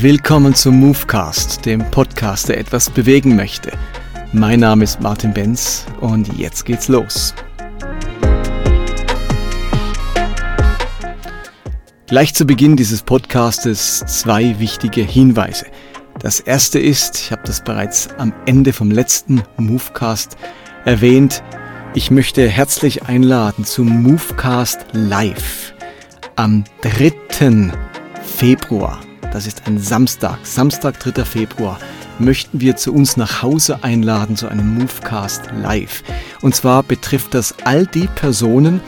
Willkommen zum Movecast, dem Podcast, der etwas bewegen möchte. Mein Name ist Martin Benz und jetzt geht's los. Gleich zu Beginn dieses Podcastes zwei wichtige Hinweise. Das erste ist, ich habe das bereits am Ende vom letzten Movecast erwähnt, ich möchte herzlich einladen zum Movecast Live am 3. Februar das ist ein Samstag, Samstag, 3. Februar, möchten wir zu uns nach Hause einladen zu einem Movecast Live. Und zwar betrifft das all die Personen,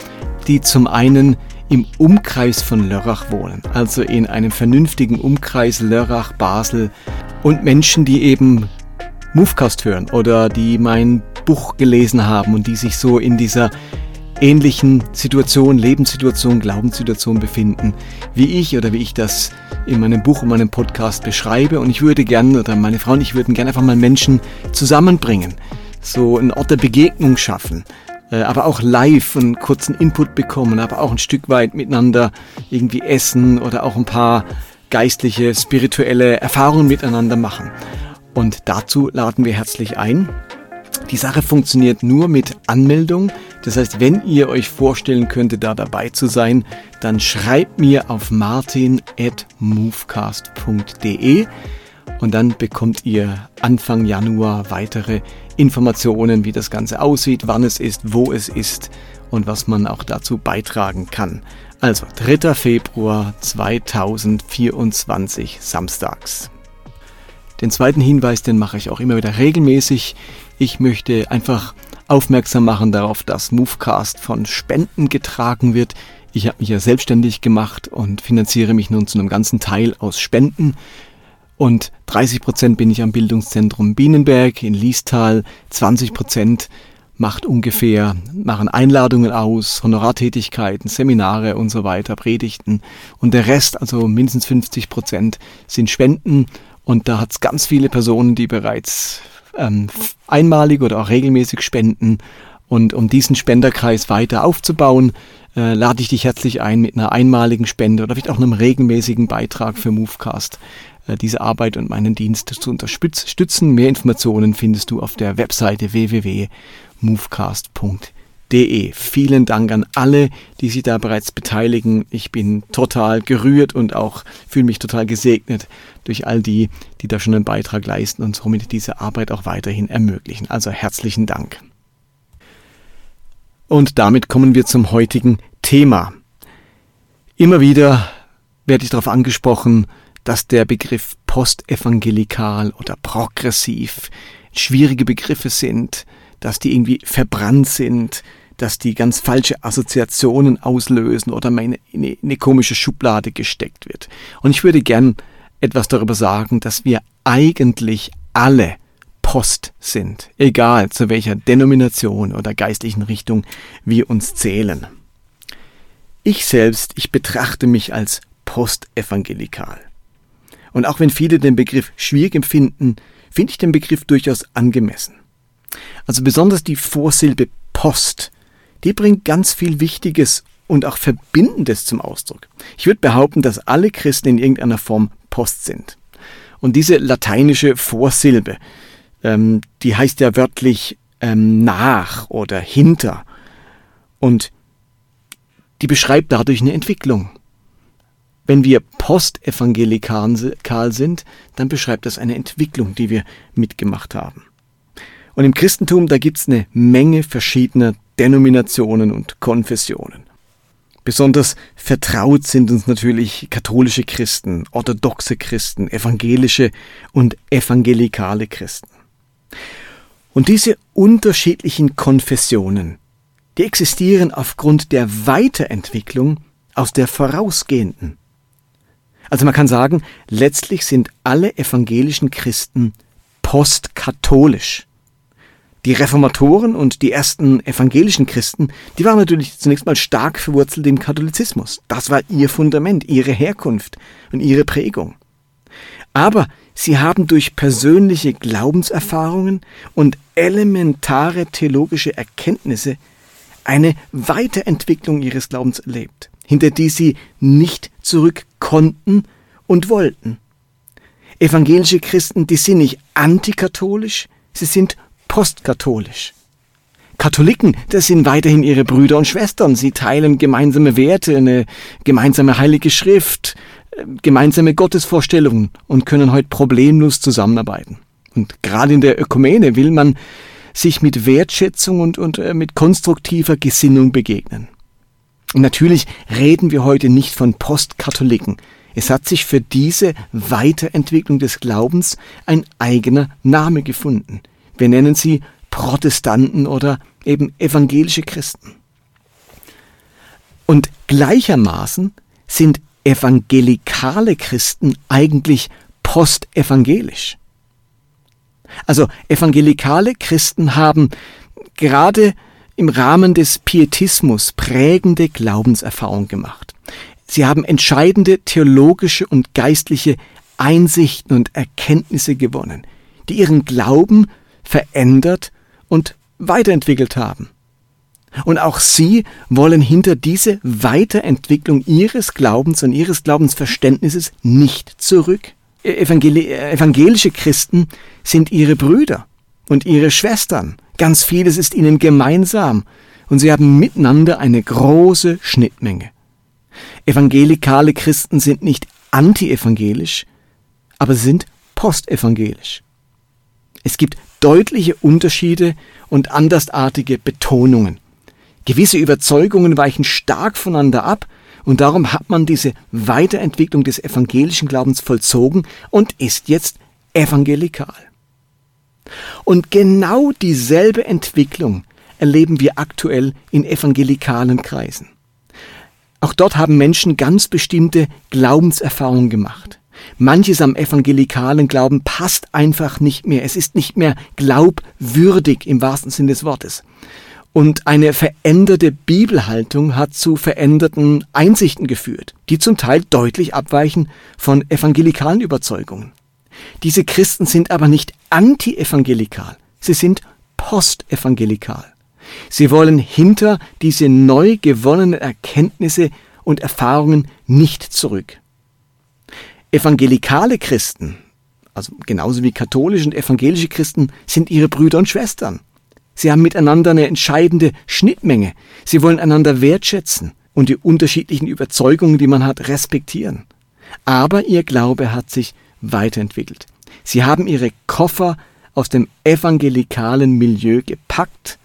die zum einen im Umkreis von Lörrach wohnen, also in einem vernünftigen Umkreis Lörrach, Basel und Menschen, die eben Movecast hören oder die mein Buch gelesen haben und die sich so in dieser ähnlichen Situation, Lebenssituation, Glaubenssituation befinden, wie ich oder wie ich das in meinem Buch und meinem Podcast beschreibe. Und ich würde gerne, oder meine Frau und ich würden gerne einfach mal Menschen zusammenbringen, so einen Ort der Begegnung schaffen, äh, aber auch live einen kurzen Input bekommen, aber auch ein Stück weit miteinander irgendwie essen oder auch ein paar geistliche, spirituelle Erfahrungen miteinander machen. Und dazu laden wir herzlich ein. Die Sache funktioniert nur mit Anmeldung. Das heißt, wenn ihr euch vorstellen könntet, da dabei zu sein, dann schreibt mir auf martin.movecast.de und dann bekommt ihr Anfang Januar weitere Informationen, wie das Ganze aussieht, wann es ist, wo es ist und was man auch dazu beitragen kann. Also 3. Februar 2024 samstags. Den zweiten Hinweis, den mache ich auch immer wieder regelmäßig. Ich möchte einfach aufmerksam machen darauf, dass Movecast von Spenden getragen wird. Ich habe mich ja selbstständig gemacht und finanziere mich nun zu einem ganzen Teil aus Spenden. Und 30 Prozent bin ich am Bildungszentrum Bienenberg in Liestal, 20 Prozent macht ungefähr, machen Einladungen aus, Honorartätigkeiten, Seminare und so weiter, Predigten. Und der Rest, also mindestens 50 Prozent, sind Spenden. Und da hat es ganz viele Personen, die bereits ähm, einmalig oder auch regelmäßig spenden. Und um diesen Spenderkreis weiter aufzubauen, äh, lade ich dich herzlich ein, mit einer einmaligen Spende oder vielleicht auch einem regelmäßigen Beitrag für Movecast äh, diese Arbeit und meinen Dienst zu unterstützen. Mehr Informationen findest du auf der Webseite www.movecast.de De. Vielen Dank an alle, die sich da bereits beteiligen. Ich bin total gerührt und auch fühle mich total gesegnet durch all die, die da schon einen Beitrag leisten und somit diese Arbeit auch weiterhin ermöglichen. Also herzlichen Dank. Und damit kommen wir zum heutigen Thema. Immer wieder werde ich darauf angesprochen, dass der Begriff postevangelikal oder progressiv schwierige Begriffe sind, dass die irgendwie verbrannt sind, dass die ganz falsche Assoziationen auslösen oder meine, in eine komische Schublade gesteckt wird. Und ich würde gern etwas darüber sagen, dass wir eigentlich alle Post sind, egal zu welcher Denomination oder geistlichen Richtung wir uns zählen. Ich selbst, ich betrachte mich als postevangelikal. Und auch wenn viele den Begriff schwierig empfinden, finde ich den Begriff durchaus angemessen. Also besonders die Vorsilbe Post die bringt ganz viel Wichtiges und auch Verbindendes zum Ausdruck. Ich würde behaupten, dass alle Christen in irgendeiner Form Post sind. Und diese lateinische Vorsilbe, ähm, die heißt ja wörtlich ähm, nach oder hinter. Und die beschreibt dadurch eine Entwicklung. Wenn wir postevangelikal sind, dann beschreibt das eine Entwicklung, die wir mitgemacht haben. Und im Christentum, da gibt's eine Menge verschiedener Denominationen und Konfessionen. Besonders vertraut sind uns natürlich katholische Christen, orthodoxe Christen, evangelische und evangelikale Christen. Und diese unterschiedlichen Konfessionen, die existieren aufgrund der Weiterentwicklung aus der vorausgehenden. Also man kann sagen, letztlich sind alle evangelischen Christen postkatholisch. Die Reformatoren und die ersten evangelischen Christen, die waren natürlich zunächst mal stark verwurzelt im Katholizismus. Das war ihr Fundament, ihre Herkunft und ihre Prägung. Aber sie haben durch persönliche Glaubenserfahrungen und elementare theologische Erkenntnisse eine Weiterentwicklung ihres Glaubens erlebt, hinter die sie nicht zurück konnten und wollten. Evangelische Christen, die sind nicht antikatholisch, sie sind postkatholisch. Katholiken, das sind weiterhin ihre Brüder und Schwestern. Sie teilen gemeinsame Werte, eine gemeinsame heilige Schrift, äh, gemeinsame Gottesvorstellungen und können heute problemlos zusammenarbeiten. Und gerade in der Ökumene will man sich mit Wertschätzung und, und äh, mit konstruktiver Gesinnung begegnen. Und natürlich reden wir heute nicht von Postkatholiken. Es hat sich für diese Weiterentwicklung des Glaubens ein eigener Name gefunden. Wir nennen sie Protestanten oder eben evangelische Christen. Und gleichermaßen sind evangelikale Christen eigentlich postevangelisch. Also evangelikale Christen haben gerade im Rahmen des Pietismus prägende Glaubenserfahrungen gemacht. Sie haben entscheidende theologische und geistliche Einsichten und Erkenntnisse gewonnen, die ihren Glauben verändert und weiterentwickelt haben. Und auch sie wollen hinter diese Weiterentwicklung ihres Glaubens und ihres Glaubensverständnisses nicht zurück. Evangeli evangelische Christen sind ihre Brüder und ihre Schwestern. Ganz vieles ist ihnen gemeinsam und sie haben miteinander eine große Schnittmenge. Evangelikale Christen sind nicht antievangelisch, aber sie sind postevangelisch. Es gibt deutliche Unterschiede und andersartige Betonungen. Gewisse Überzeugungen weichen stark voneinander ab, und darum hat man diese Weiterentwicklung des evangelischen Glaubens vollzogen und ist jetzt evangelikal. Und genau dieselbe Entwicklung erleben wir aktuell in evangelikalen Kreisen. Auch dort haben Menschen ganz bestimmte Glaubenserfahrungen gemacht. Manches am evangelikalen Glauben passt einfach nicht mehr. Es ist nicht mehr glaubwürdig im wahrsten Sinne des Wortes. Und eine veränderte Bibelhaltung hat zu veränderten Einsichten geführt, die zum Teil deutlich abweichen von evangelikalen Überzeugungen. Diese Christen sind aber nicht anti-evangelikal, sie sind postevangelikal. Sie wollen hinter diese neu gewonnenen Erkenntnisse und Erfahrungen nicht zurück. Evangelikale Christen, also genauso wie katholische und evangelische Christen, sind ihre Brüder und Schwestern. Sie haben miteinander eine entscheidende Schnittmenge. Sie wollen einander wertschätzen und die unterschiedlichen Überzeugungen, die man hat, respektieren. Aber ihr Glaube hat sich weiterentwickelt. Sie haben ihre Koffer aus dem evangelikalen Milieu gepackt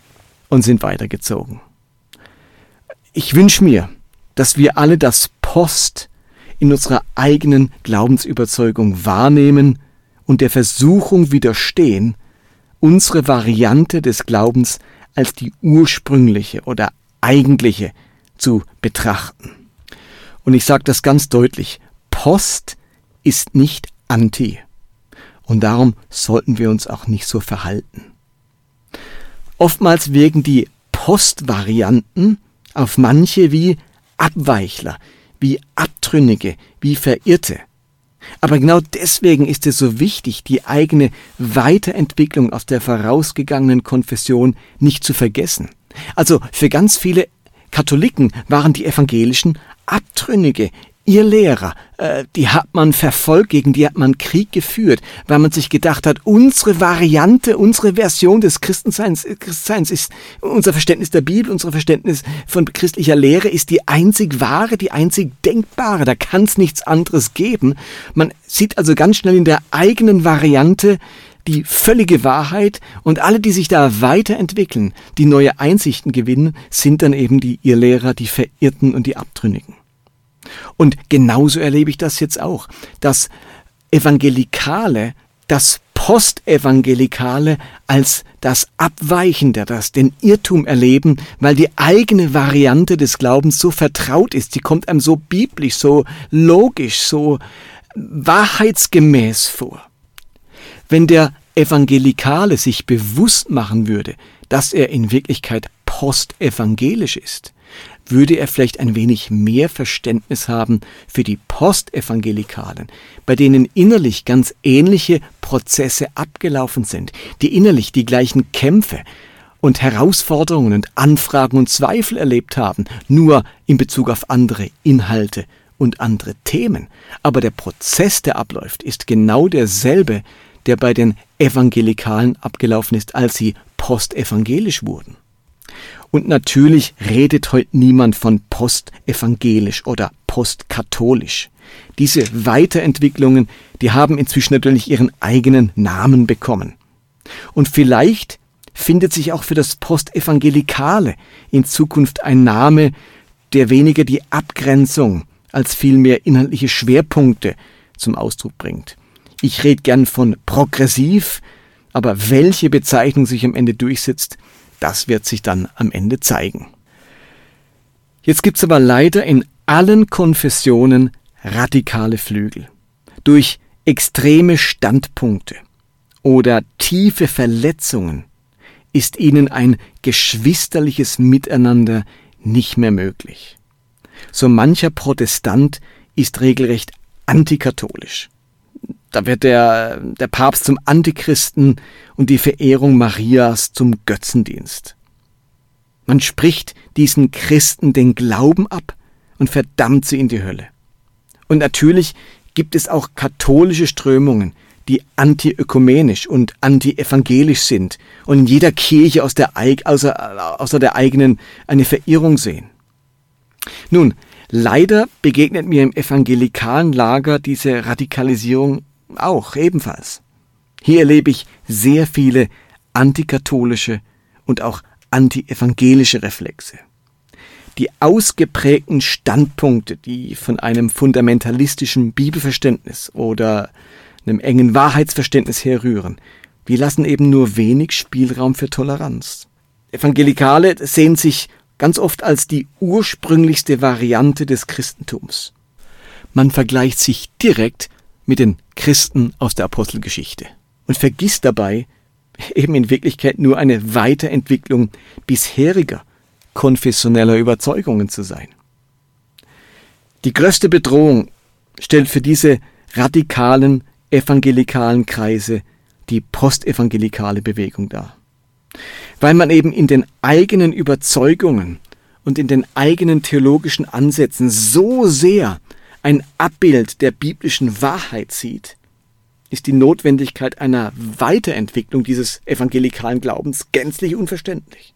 und sind weitergezogen. Ich wünsche mir, dass wir alle das Post in unserer eigenen Glaubensüberzeugung wahrnehmen und der Versuchung widerstehen, unsere Variante des Glaubens als die ursprüngliche oder eigentliche zu betrachten. Und ich sage das ganz deutlich, Post ist nicht anti. Und darum sollten wir uns auch nicht so verhalten. Oftmals wirken die Postvarianten auf manche wie Abweichler, wie Abtrünnige, wie Verirrte. Aber genau deswegen ist es so wichtig, die eigene Weiterentwicklung aus der vorausgegangenen Konfession nicht zu vergessen. Also für ganz viele Katholiken waren die Evangelischen Abtrünnige, Ihr Lehrer, äh, die hat man verfolgt, gegen die hat man Krieg geführt, weil man sich gedacht hat, unsere Variante, unsere Version des Christenseins, äh, Christseins ist, unser Verständnis der Bibel, unser Verständnis von christlicher Lehre ist die einzig wahre, die einzig denkbare, da kann es nichts anderes geben. Man sieht also ganz schnell in der eigenen Variante die völlige Wahrheit und alle, die sich da weiterentwickeln, die neue Einsichten gewinnen, sind dann eben die Irrlehrer, die Verirrten und die Abtrünnigen. Und genauso erlebe ich das jetzt auch, dass Evangelikale das Postevangelikale als das Abweichende, das den Irrtum erleben, weil die eigene Variante des Glaubens so vertraut ist, die kommt einem so biblisch, so logisch, so wahrheitsgemäß vor. Wenn der Evangelikale sich bewusst machen würde, dass er in Wirklichkeit postevangelisch ist, würde er vielleicht ein wenig mehr Verständnis haben für die Postevangelikalen, bei denen innerlich ganz ähnliche Prozesse abgelaufen sind, die innerlich die gleichen Kämpfe und Herausforderungen und Anfragen und Zweifel erlebt haben, nur in Bezug auf andere Inhalte und andere Themen, aber der Prozess, der abläuft, ist genau derselbe, der bei den Evangelikalen abgelaufen ist, als sie postevangelisch wurden. Und natürlich redet heute niemand von postevangelisch oder postkatholisch. Diese Weiterentwicklungen, die haben inzwischen natürlich ihren eigenen Namen bekommen. Und vielleicht findet sich auch für das Postevangelikale in Zukunft ein Name, der weniger die Abgrenzung als vielmehr inhaltliche Schwerpunkte zum Ausdruck bringt. Ich rede gern von progressiv, aber welche Bezeichnung sich am Ende durchsetzt, das wird sich dann am Ende zeigen. Jetzt gibt's aber leider in allen Konfessionen radikale Flügel. Durch extreme Standpunkte oder tiefe Verletzungen ist ihnen ein geschwisterliches Miteinander nicht mehr möglich. So mancher Protestant ist regelrecht antikatholisch. Da wird der, der Papst zum Antichristen und die Verehrung Marias zum Götzendienst. Man spricht diesen Christen den Glauben ab und verdammt sie in die Hölle. Und natürlich gibt es auch katholische Strömungen, die antiökumenisch und antievangelisch sind und in jeder Kirche aus der, außer, außer der eigenen eine Verirrung sehen. Nun, leider begegnet mir im evangelikalen Lager diese Radikalisierung auch ebenfalls. Hier erlebe ich sehr viele antikatholische und auch antievangelische Reflexe. Die ausgeprägten Standpunkte, die von einem fundamentalistischen Bibelverständnis oder einem engen Wahrheitsverständnis herrühren, die lassen eben nur wenig Spielraum für Toleranz. Evangelikale sehen sich ganz oft als die ursprünglichste Variante des Christentums. Man vergleicht sich direkt mit den Christen aus der Apostelgeschichte und vergisst dabei, eben in Wirklichkeit nur eine Weiterentwicklung bisheriger konfessioneller Überzeugungen zu sein. Die größte Bedrohung stellt für diese radikalen evangelikalen Kreise die postevangelikale Bewegung dar. Weil man eben in den eigenen Überzeugungen und in den eigenen theologischen Ansätzen so sehr ein Abbild der biblischen Wahrheit sieht, ist die Notwendigkeit einer Weiterentwicklung dieses evangelikalen Glaubens gänzlich unverständlich.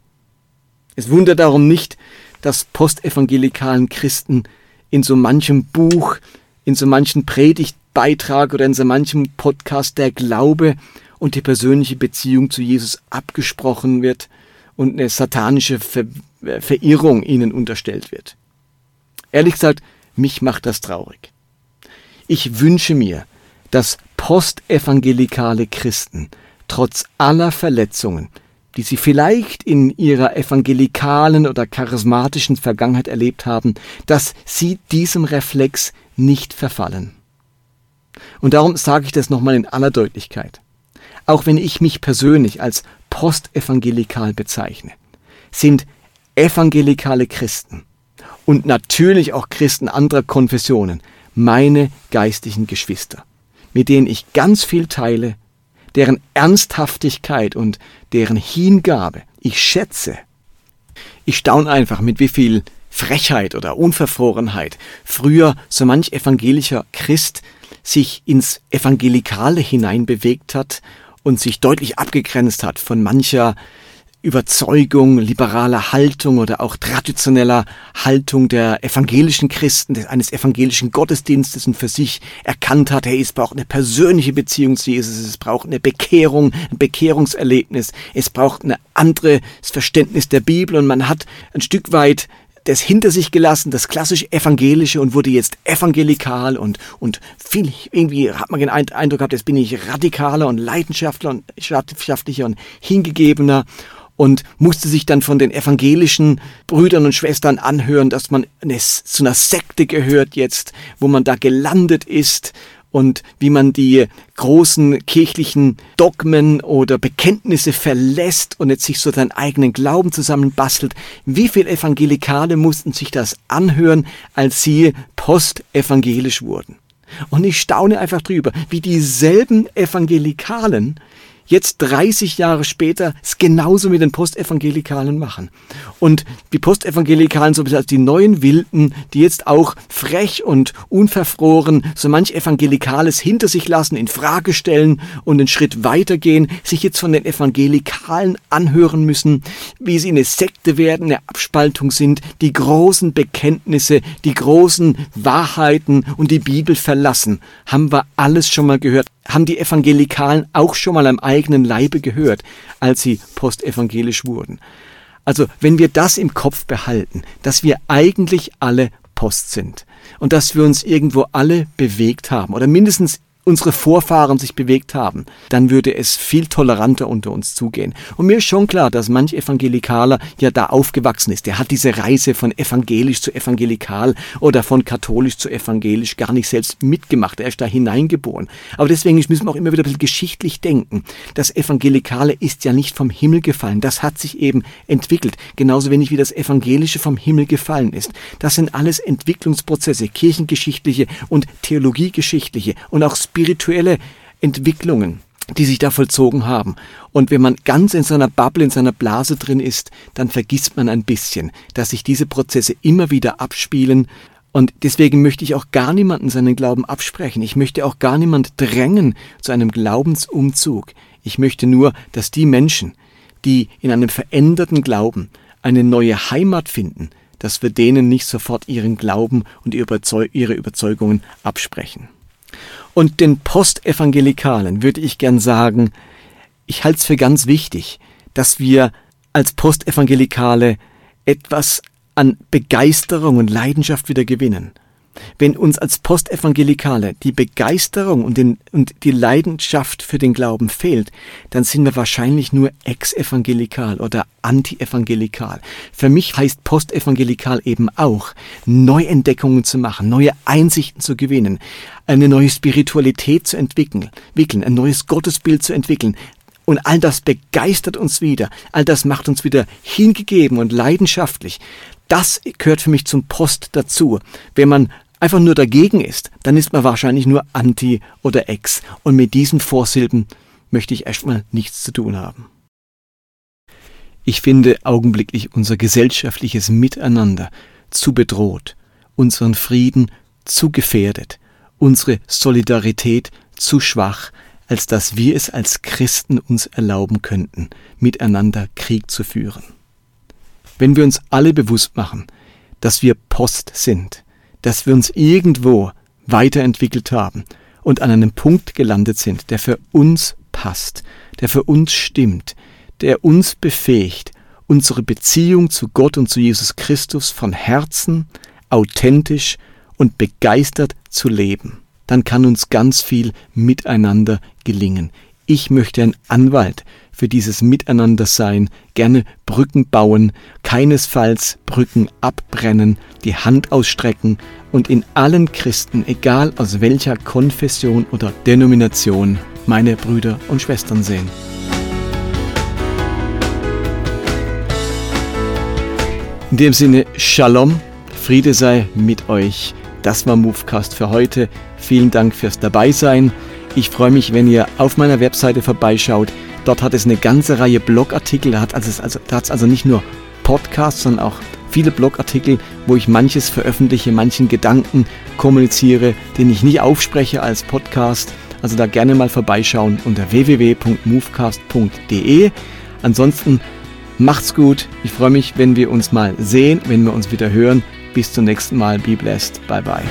Es wundert darum nicht, dass postevangelikalen Christen in so manchem Buch, in so manchen Predigtbeitrag oder in so manchem Podcast der Glaube und die persönliche Beziehung zu Jesus abgesprochen wird und eine satanische Ver Verirrung ihnen unterstellt wird. Ehrlich gesagt, mich macht das traurig. Ich wünsche mir, dass postevangelikale Christen trotz aller Verletzungen die sie vielleicht in ihrer evangelikalen oder charismatischen Vergangenheit erlebt haben, dass sie diesem Reflex nicht verfallen. Und darum sage ich das nochmal in aller Deutlichkeit. Auch wenn ich mich persönlich als postevangelikal bezeichne, sind evangelikale Christen und natürlich auch Christen anderer Konfessionen meine geistlichen Geschwister, mit denen ich ganz viel teile deren Ernsthaftigkeit und deren Hingabe ich schätze. Ich staune einfach, mit wie viel Frechheit oder Unverfrorenheit früher so manch evangelischer Christ sich ins Evangelikale hineinbewegt hat und sich deutlich abgegrenzt hat von mancher Überzeugung, liberaler Haltung oder auch traditioneller Haltung der evangelischen Christen, eines evangelischen Gottesdienstes und für sich erkannt hat, hey, es braucht eine persönliche Beziehung zu Jesus, es braucht eine Bekehrung, ein Bekehrungserlebnis, es braucht ein anderes Verständnis der Bibel und man hat ein Stück weit das hinter sich gelassen, das klassisch evangelische und wurde jetzt evangelikal und, und viel, irgendwie hat man den Eindruck gehabt, jetzt bin ich radikaler und, leidenschaftlicher und hingegebener und musste sich dann von den evangelischen Brüdern und Schwestern anhören, dass man zu einer Sekte gehört jetzt, wo man da gelandet ist und wie man die großen kirchlichen Dogmen oder Bekenntnisse verlässt und jetzt sich so seinen eigenen Glauben zusammenbastelt. Wie viele Evangelikale mussten sich das anhören, als sie postevangelisch wurden? Und ich staune einfach drüber, wie dieselben Evangelikalen jetzt 30 Jahre später es genauso mit den Postevangelikalen machen. Und die Postevangelikalen so als die neuen Wilden, die jetzt auch frech und unverfroren so manch Evangelikales hinter sich lassen, in Frage stellen und einen Schritt weitergehen, sich jetzt von den Evangelikalen anhören müssen, wie sie eine Sekte werden, eine Abspaltung sind, die großen Bekenntnisse, die großen Wahrheiten und die Bibel verlassen. Haben wir alles schon mal gehört haben die Evangelikalen auch schon mal am eigenen Leibe gehört, als sie postevangelisch wurden. Also wenn wir das im Kopf behalten, dass wir eigentlich alle Post sind und dass wir uns irgendwo alle bewegt haben oder mindestens unsere Vorfahren sich bewegt haben, dann würde es viel toleranter unter uns zugehen. Und mir ist schon klar, dass manch Evangelikaler ja da aufgewachsen ist. Der hat diese Reise von evangelisch zu evangelikal oder von katholisch zu evangelisch gar nicht selbst mitgemacht. Er ist da hineingeboren. Aber deswegen müssen wir auch immer wieder ein bisschen geschichtlich denken. Das Evangelikale ist ja nicht vom Himmel gefallen. Das hat sich eben entwickelt. Genauso wenig wie das Evangelische vom Himmel gefallen ist. Das sind alles Entwicklungsprozesse, kirchengeschichtliche und theologiegeschichtliche und auch spirituelle Entwicklungen, die sich da vollzogen haben. Und wenn man ganz in seiner Bubble, in seiner Blase drin ist, dann vergisst man ein bisschen, dass sich diese Prozesse immer wieder abspielen. Und deswegen möchte ich auch gar niemanden seinen Glauben absprechen. Ich möchte auch gar niemand drängen zu einem Glaubensumzug. Ich möchte nur, dass die Menschen, die in einem veränderten Glauben eine neue Heimat finden, dass wir denen nicht sofort ihren Glauben und ihre Überzeugungen absprechen. Und den Postevangelikalen würde ich gern sagen, ich halte es für ganz wichtig, dass wir als Postevangelikale etwas an Begeisterung und Leidenschaft wieder gewinnen. Wenn uns als Postevangelikale die Begeisterung und, den, und die Leidenschaft für den Glauben fehlt, dann sind wir wahrscheinlich nur ex-evangelikal oder anti-evangelikal. Für mich heißt Postevangelikal eben auch, Neuentdeckungen zu machen, neue Einsichten zu gewinnen, eine neue Spiritualität zu entwickeln, ein neues Gottesbild zu entwickeln, und all das begeistert uns wieder. All das macht uns wieder hingegeben und leidenschaftlich. Das gehört für mich zum Post dazu. Wenn man einfach nur dagegen ist, dann ist man wahrscheinlich nur anti oder ex. Und mit diesen Vorsilben möchte ich erstmal nichts zu tun haben. Ich finde augenblicklich unser gesellschaftliches Miteinander zu bedroht, unseren Frieden zu gefährdet, unsere Solidarität zu schwach, als dass wir es als Christen uns erlauben könnten, miteinander Krieg zu führen. Wenn wir uns alle bewusst machen, dass wir Post sind, dass wir uns irgendwo weiterentwickelt haben und an einem Punkt gelandet sind, der für uns passt, der für uns stimmt, der uns befähigt, unsere Beziehung zu Gott und zu Jesus Christus von Herzen, authentisch und begeistert zu leben dann kann uns ganz viel miteinander gelingen. Ich möchte ein Anwalt für dieses Miteinander sein, gerne Brücken bauen, keinesfalls Brücken abbrennen, die Hand ausstrecken und in allen Christen, egal aus welcher Konfession oder Denomination, meine Brüder und Schwestern sehen. In dem Sinne, Shalom, Friede sei mit euch. Das war Movecast für heute. Vielen Dank fürs Dabeisein. Ich freue mich, wenn ihr auf meiner Webseite vorbeischaut. Dort hat es eine ganze Reihe Blogartikel. Da hat es also, da also nicht nur Podcasts, sondern auch viele Blogartikel, wo ich manches veröffentliche, manchen Gedanken kommuniziere, den ich nie aufspreche als Podcast. Also da gerne mal vorbeischauen unter www.movecast.de. Ansonsten macht's gut. Ich freue mich, wenn wir uns mal sehen, wenn wir uns wieder hören. Bis zum nächsten Mal. Be blessed. Bye bye.